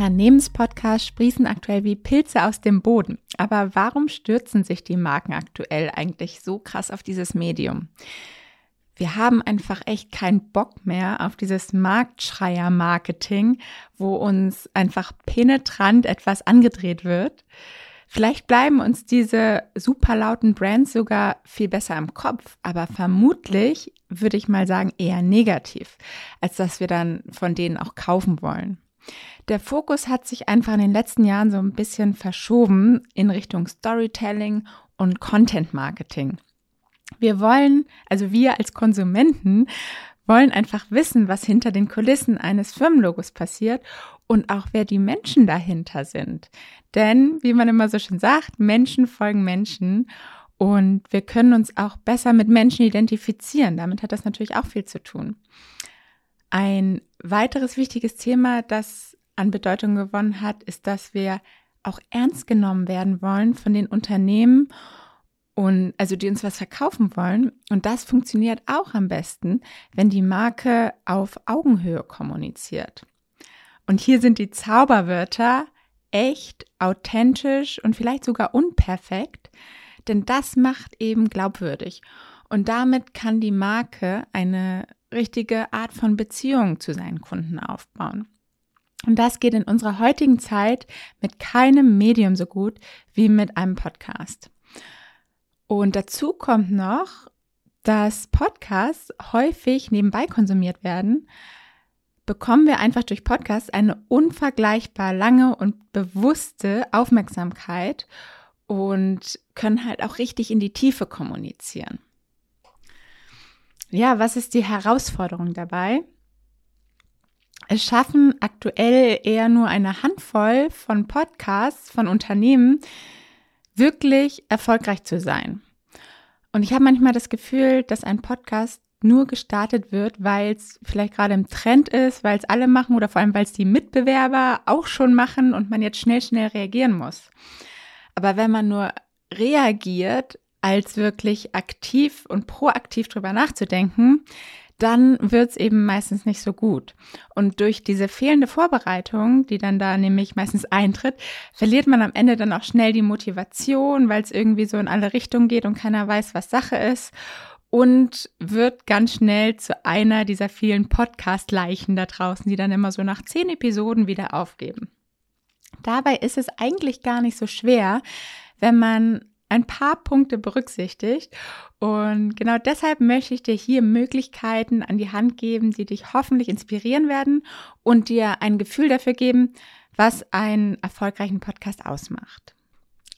Unternehmenspodcasts sprießen aktuell wie Pilze aus dem Boden. Aber warum stürzen sich die Marken aktuell eigentlich so krass auf dieses Medium? Wir haben einfach echt keinen Bock mehr auf dieses Marktschreier-Marketing, wo uns einfach penetrant etwas angedreht wird. Vielleicht bleiben uns diese super lauten Brands sogar viel besser im Kopf, aber vermutlich würde ich mal sagen eher negativ, als dass wir dann von denen auch kaufen wollen. Der Fokus hat sich einfach in den letzten Jahren so ein bisschen verschoben in Richtung Storytelling und Content Marketing. Wir wollen, also wir als Konsumenten, wollen einfach wissen, was hinter den Kulissen eines Firmenlogos passiert und auch wer die Menschen dahinter sind. Denn, wie man immer so schön sagt, Menschen folgen Menschen und wir können uns auch besser mit Menschen identifizieren. Damit hat das natürlich auch viel zu tun. Ein weiteres wichtiges Thema, das an Bedeutung gewonnen hat, ist, dass wir auch ernst genommen werden wollen von den Unternehmen und also die uns was verkaufen wollen. Und das funktioniert auch am besten, wenn die Marke auf Augenhöhe kommuniziert. Und hier sind die Zauberwörter echt, authentisch und vielleicht sogar unperfekt, denn das macht eben glaubwürdig. Und damit kann die Marke eine richtige Art von Beziehung zu seinen Kunden aufbauen. Und das geht in unserer heutigen Zeit mit keinem Medium so gut wie mit einem Podcast. Und dazu kommt noch, dass Podcasts häufig nebenbei konsumiert werden, bekommen wir einfach durch Podcasts eine unvergleichbar lange und bewusste Aufmerksamkeit und können halt auch richtig in die Tiefe kommunizieren. Ja, was ist die Herausforderung dabei? Es schaffen aktuell eher nur eine Handvoll von Podcasts, von Unternehmen, wirklich erfolgreich zu sein. Und ich habe manchmal das Gefühl, dass ein Podcast nur gestartet wird, weil es vielleicht gerade im Trend ist, weil es alle machen oder vor allem, weil es die Mitbewerber auch schon machen und man jetzt schnell, schnell reagieren muss. Aber wenn man nur reagiert, als wirklich aktiv und proaktiv drüber nachzudenken, dann wird's eben meistens nicht so gut. Und durch diese fehlende Vorbereitung, die dann da nämlich meistens eintritt, verliert man am Ende dann auch schnell die Motivation, weil es irgendwie so in alle Richtungen geht und keiner weiß, was Sache ist. Und wird ganz schnell zu einer dieser vielen Podcast-Leichen da draußen, die dann immer so nach zehn Episoden wieder aufgeben. Dabei ist es eigentlich gar nicht so schwer, wenn man ein paar Punkte berücksichtigt. Und genau deshalb möchte ich dir hier Möglichkeiten an die Hand geben, die dich hoffentlich inspirieren werden und dir ein Gefühl dafür geben, was einen erfolgreichen Podcast ausmacht.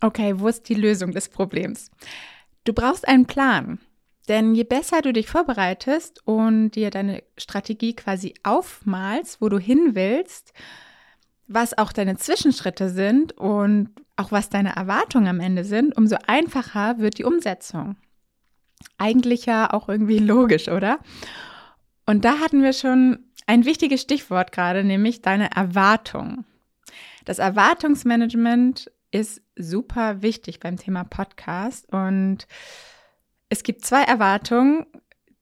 Okay, wo ist die Lösung des Problems? Du brauchst einen Plan. Denn je besser du dich vorbereitest und dir deine Strategie quasi aufmalst, wo du hin willst, was auch deine Zwischenschritte sind und auch was deine Erwartungen am Ende sind, umso einfacher wird die Umsetzung. Eigentlich ja auch irgendwie logisch, oder? Und da hatten wir schon ein wichtiges Stichwort gerade, nämlich deine Erwartung. Das Erwartungsmanagement ist super wichtig beim Thema Podcast und es gibt zwei Erwartungen.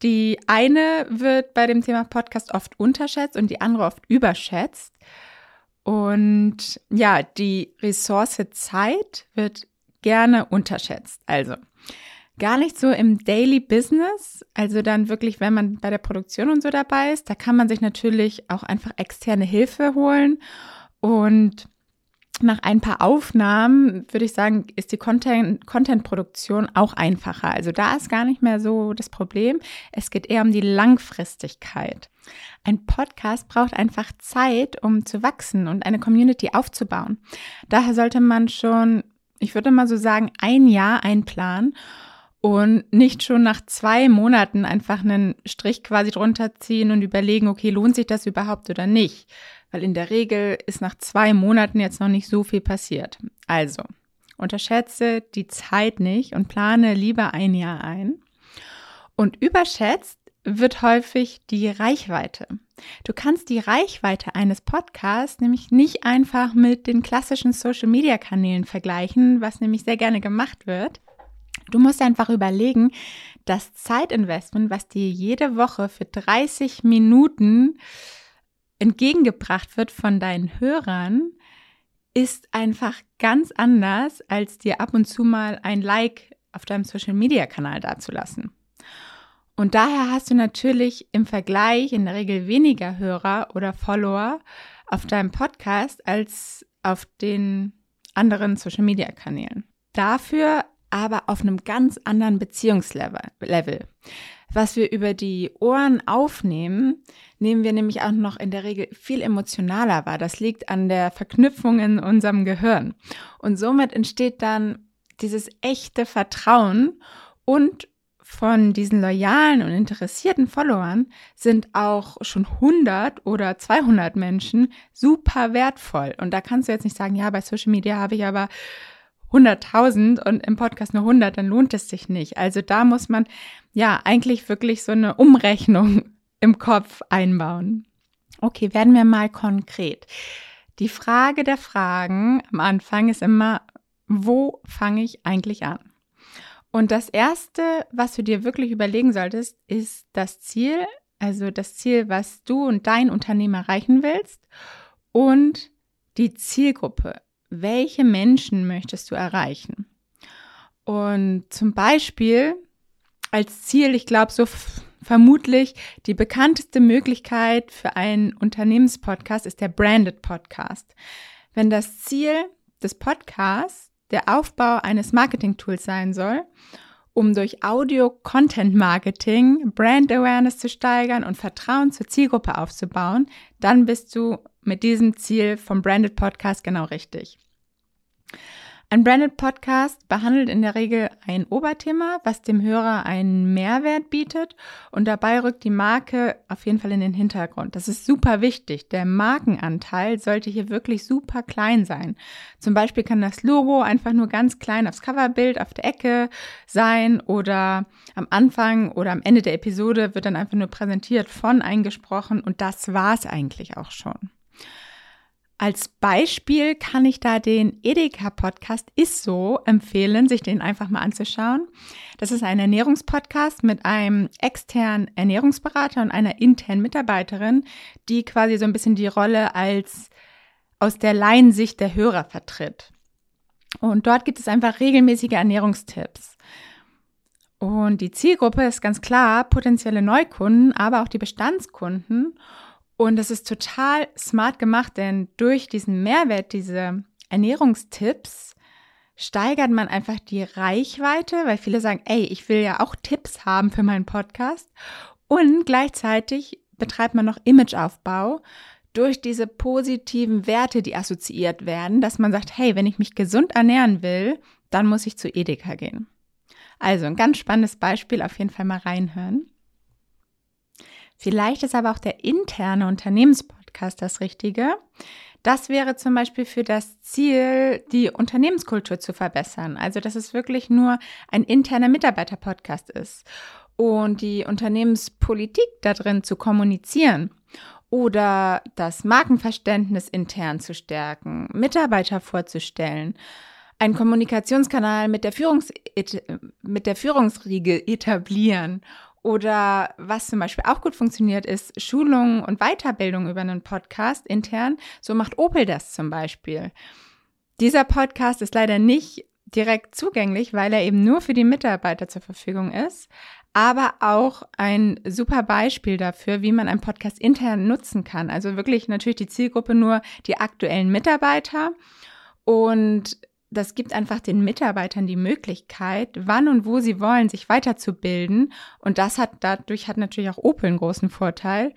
Die eine wird bei dem Thema Podcast oft unterschätzt und die andere oft überschätzt. Und ja, die Ressource Zeit wird gerne unterschätzt. Also gar nicht so im Daily Business, also dann wirklich, wenn man bei der Produktion und so dabei ist, da kann man sich natürlich auch einfach externe Hilfe holen und nach ein paar Aufnahmen würde ich sagen, ist die Content-Produktion auch einfacher. Also da ist gar nicht mehr so das Problem. Es geht eher um die Langfristigkeit. Ein Podcast braucht einfach Zeit, um zu wachsen und eine Community aufzubauen. Daher sollte man schon, ich würde mal so sagen, ein Jahr einplanen und nicht schon nach zwei Monaten einfach einen Strich quasi drunter ziehen und überlegen, okay, lohnt sich das überhaupt oder nicht? Weil in der Regel ist nach zwei Monaten jetzt noch nicht so viel passiert. Also, unterschätze die Zeit nicht und plane lieber ein Jahr ein. Und überschätzt wird häufig die Reichweite. Du kannst die Reichweite eines Podcasts nämlich nicht einfach mit den klassischen Social-Media-Kanälen vergleichen, was nämlich sehr gerne gemacht wird. Du musst einfach überlegen, das Zeitinvestment, was dir jede Woche für 30 Minuten entgegengebracht wird von deinen Hörern, ist einfach ganz anders, als dir ab und zu mal ein Like auf deinem Social-Media-Kanal dazulassen. Und daher hast du natürlich im Vergleich in der Regel weniger Hörer oder Follower auf deinem Podcast als auf den anderen Social-Media-Kanälen. Dafür aber auf einem ganz anderen Beziehungslevel. Was wir über die Ohren aufnehmen, nehmen wir nämlich auch noch in der Regel viel emotionaler wahr. Das liegt an der Verknüpfung in unserem Gehirn. Und somit entsteht dann dieses echte Vertrauen und von diesen loyalen und interessierten Followern sind auch schon 100 oder 200 Menschen super wertvoll. Und da kannst du jetzt nicht sagen, ja, bei Social Media habe ich aber 100.000 und im Podcast nur 100, dann lohnt es sich nicht. Also da muss man ja eigentlich wirklich so eine Umrechnung im Kopf einbauen. Okay, werden wir mal konkret. Die Frage der Fragen am Anfang ist immer, wo fange ich eigentlich an? Und das Erste, was du dir wirklich überlegen solltest, ist das Ziel, also das Ziel, was du und dein Unternehmen erreichen willst und die Zielgruppe. Welche Menschen möchtest du erreichen? Und zum Beispiel als Ziel, ich glaube, so vermutlich die bekannteste Möglichkeit für einen Unternehmenspodcast ist der Branded Podcast. Wenn das Ziel des Podcasts der Aufbau eines Marketing-Tools sein soll, um durch Audio-Content-Marketing Brand Awareness zu steigern und Vertrauen zur Zielgruppe aufzubauen, dann bist du mit diesem Ziel vom Branded Podcast genau richtig. Ein Branded Podcast behandelt in der Regel ein Oberthema, was dem Hörer einen Mehrwert bietet und dabei rückt die Marke auf jeden Fall in den Hintergrund. Das ist super wichtig. Der Markenanteil sollte hier wirklich super klein sein. Zum Beispiel kann das Logo einfach nur ganz klein aufs Coverbild auf der Ecke sein oder am Anfang oder am Ende der Episode wird dann einfach nur präsentiert von eingesprochen und das war's eigentlich auch schon. Als Beispiel kann ich da den Edeka Podcast Ist so empfehlen, sich den einfach mal anzuschauen. Das ist ein Ernährungspodcast mit einem externen Ernährungsberater und einer internen Mitarbeiterin, die quasi so ein bisschen die Rolle als aus der Laiensicht der Hörer vertritt. Und dort gibt es einfach regelmäßige Ernährungstipps. Und die Zielgruppe ist ganz klar potenzielle Neukunden, aber auch die Bestandskunden. Und das ist total smart gemacht, denn durch diesen Mehrwert, diese Ernährungstipps, steigert man einfach die Reichweite, weil viele sagen, ey, ich will ja auch Tipps haben für meinen Podcast. Und gleichzeitig betreibt man noch Imageaufbau durch diese positiven Werte, die assoziiert werden, dass man sagt, hey, wenn ich mich gesund ernähren will, dann muss ich zu Edeka gehen. Also ein ganz spannendes Beispiel, auf jeden Fall mal reinhören. Vielleicht ist aber auch der interne Unternehmenspodcast das Richtige. Das wäre zum Beispiel für das Ziel, die Unternehmenskultur zu verbessern. Also, dass es wirklich nur ein interner Mitarbeiterpodcast ist und die Unternehmenspolitik da drin zu kommunizieren oder das Markenverständnis intern zu stärken, Mitarbeiter vorzustellen, einen Kommunikationskanal mit der, Führungs mit der Führungsriege etablieren oder was zum Beispiel auch gut funktioniert, ist Schulung und Weiterbildung über einen Podcast intern. So macht Opel das zum Beispiel. Dieser Podcast ist leider nicht direkt zugänglich, weil er eben nur für die Mitarbeiter zur Verfügung ist, aber auch ein super Beispiel dafür, wie man einen Podcast intern nutzen kann. Also wirklich natürlich die Zielgruppe nur die aktuellen Mitarbeiter und das gibt einfach den Mitarbeitern die Möglichkeit, wann und wo sie wollen, sich weiterzubilden. Und das hat, dadurch hat natürlich auch Opel einen großen Vorteil.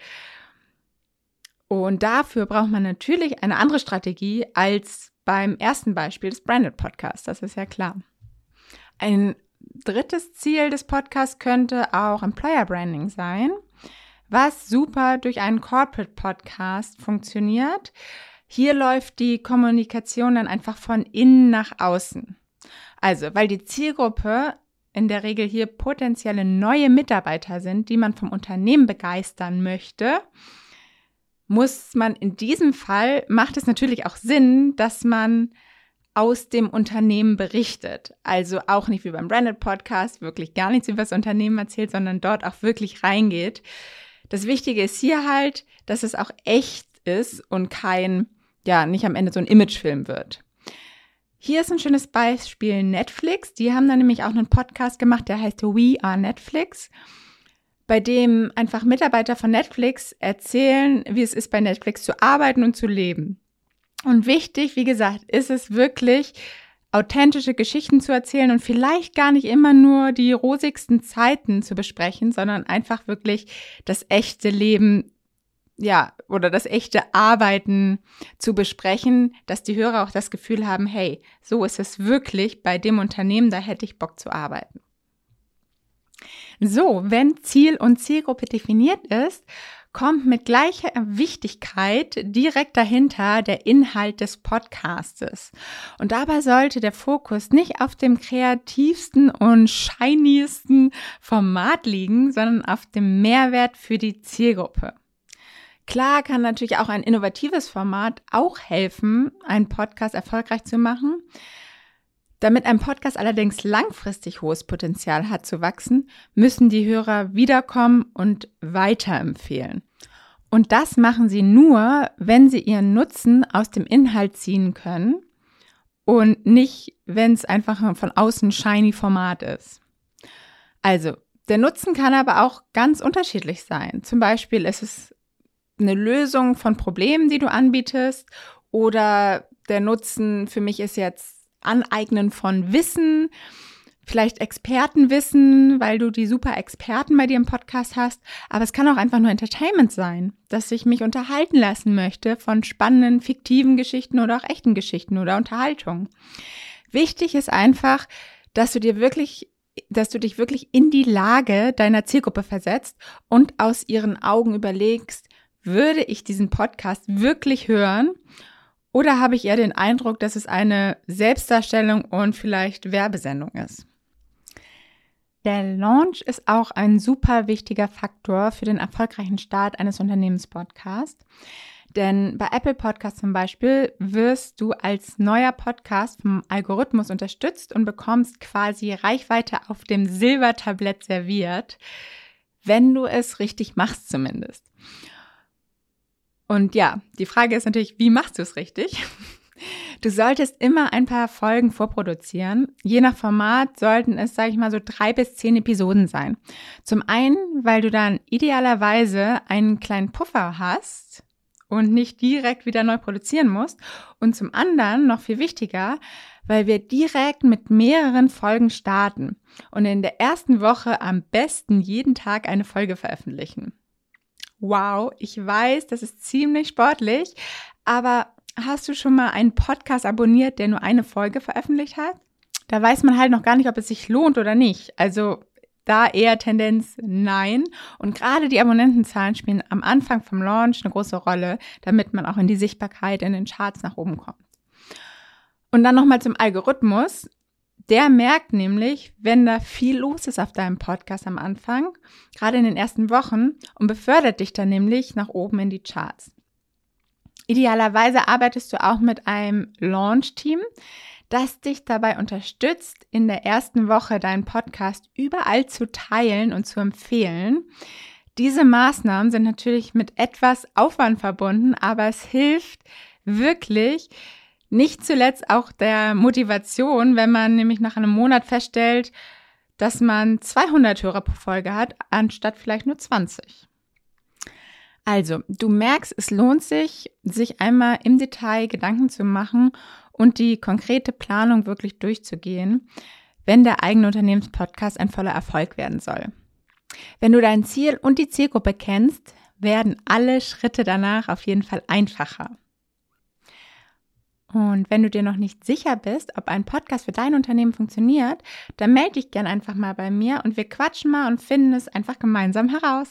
Und dafür braucht man natürlich eine andere Strategie als beim ersten Beispiel des Branded Podcasts. Das ist ja klar. Ein drittes Ziel des Podcasts könnte auch Employer Branding sein, was super durch einen Corporate Podcast funktioniert. Hier läuft die Kommunikation dann einfach von innen nach außen. Also, weil die Zielgruppe in der Regel hier potenzielle neue Mitarbeiter sind, die man vom Unternehmen begeistern möchte, muss man in diesem Fall, macht es natürlich auch Sinn, dass man aus dem Unternehmen berichtet. Also auch nicht wie beim Branded Podcast, wirklich gar nichts über das Unternehmen erzählt, sondern dort auch wirklich reingeht. Das Wichtige ist hier halt, dass es auch echt ist und kein, ja, nicht am Ende so ein Imagefilm wird. Hier ist ein schönes Beispiel Netflix. Die haben da nämlich auch einen Podcast gemacht, der heißt We Are Netflix, bei dem einfach Mitarbeiter von Netflix erzählen, wie es ist, bei Netflix zu arbeiten und zu leben. Und wichtig, wie gesagt, ist es wirklich, authentische Geschichten zu erzählen und vielleicht gar nicht immer nur die rosigsten Zeiten zu besprechen, sondern einfach wirklich das echte Leben ja, oder das echte Arbeiten zu besprechen, dass die Hörer auch das Gefühl haben, hey, so ist es wirklich bei dem Unternehmen, da hätte ich Bock zu arbeiten. So, wenn Ziel und Zielgruppe definiert ist, kommt mit gleicher Wichtigkeit direkt dahinter der Inhalt des Podcastes. Und dabei sollte der Fokus nicht auf dem kreativsten und shiniesten Format liegen, sondern auf dem Mehrwert für die Zielgruppe. Klar kann natürlich auch ein innovatives Format auch helfen, einen Podcast erfolgreich zu machen. Damit ein Podcast allerdings langfristig hohes Potenzial hat zu wachsen, müssen die Hörer wiederkommen und weiterempfehlen. Und das machen sie nur, wenn sie ihren Nutzen aus dem Inhalt ziehen können und nicht, wenn es einfach von außen shiny Format ist. Also, der Nutzen kann aber auch ganz unterschiedlich sein. Zum Beispiel ist es eine Lösung von Problemen, die du anbietest oder der Nutzen für mich ist jetzt Aneignen von Wissen, vielleicht Expertenwissen, weil du die super Experten bei dir im Podcast hast, aber es kann auch einfach nur Entertainment sein, dass ich mich unterhalten lassen möchte von spannenden, fiktiven Geschichten oder auch echten Geschichten oder Unterhaltung. Wichtig ist einfach, dass du dir wirklich dass du dich wirklich in die Lage deiner Zielgruppe versetzt und aus ihren Augen überlegst, würde ich diesen Podcast wirklich hören oder habe ich eher den Eindruck, dass es eine Selbstdarstellung und vielleicht Werbesendung ist? Der Launch ist auch ein super wichtiger Faktor für den erfolgreichen Start eines Unternehmenspodcasts. Denn bei Apple Podcasts zum Beispiel wirst du als neuer Podcast vom Algorithmus unterstützt und bekommst quasi Reichweite auf dem Silbertablett serviert, wenn du es richtig machst zumindest. Und ja, die Frage ist natürlich, wie machst du es richtig? Du solltest immer ein paar Folgen vorproduzieren. Je nach Format sollten es, sage ich mal, so drei bis zehn Episoden sein. Zum einen, weil du dann idealerweise einen kleinen Puffer hast und nicht direkt wieder neu produzieren musst. Und zum anderen, noch viel wichtiger, weil wir direkt mit mehreren Folgen starten und in der ersten Woche am besten jeden Tag eine Folge veröffentlichen. Wow, ich weiß, das ist ziemlich sportlich, aber hast du schon mal einen Podcast abonniert, der nur eine Folge veröffentlicht hat? Da weiß man halt noch gar nicht, ob es sich lohnt oder nicht. Also da eher Tendenz nein. Und gerade die Abonnentenzahlen spielen am Anfang vom Launch eine große Rolle, damit man auch in die Sichtbarkeit in den Charts nach oben kommt. Und dann nochmal zum Algorithmus. Der merkt nämlich, wenn da viel los ist auf deinem Podcast am Anfang, gerade in den ersten Wochen, und befördert dich dann nämlich nach oben in die Charts. Idealerweise arbeitest du auch mit einem Launch-Team, das dich dabei unterstützt, in der ersten Woche deinen Podcast überall zu teilen und zu empfehlen. Diese Maßnahmen sind natürlich mit etwas Aufwand verbunden, aber es hilft wirklich, nicht zuletzt auch der Motivation, wenn man nämlich nach einem Monat feststellt, dass man 200 Hörer pro Folge hat, anstatt vielleicht nur 20. Also, du merkst, es lohnt sich, sich einmal im Detail Gedanken zu machen und die konkrete Planung wirklich durchzugehen, wenn der eigene Unternehmenspodcast ein voller Erfolg werden soll. Wenn du dein Ziel und die Zielgruppe kennst, werden alle Schritte danach auf jeden Fall einfacher. Und wenn du dir noch nicht sicher bist, ob ein Podcast für dein Unternehmen funktioniert, dann melde dich gern einfach mal bei mir und wir quatschen mal und finden es einfach gemeinsam heraus.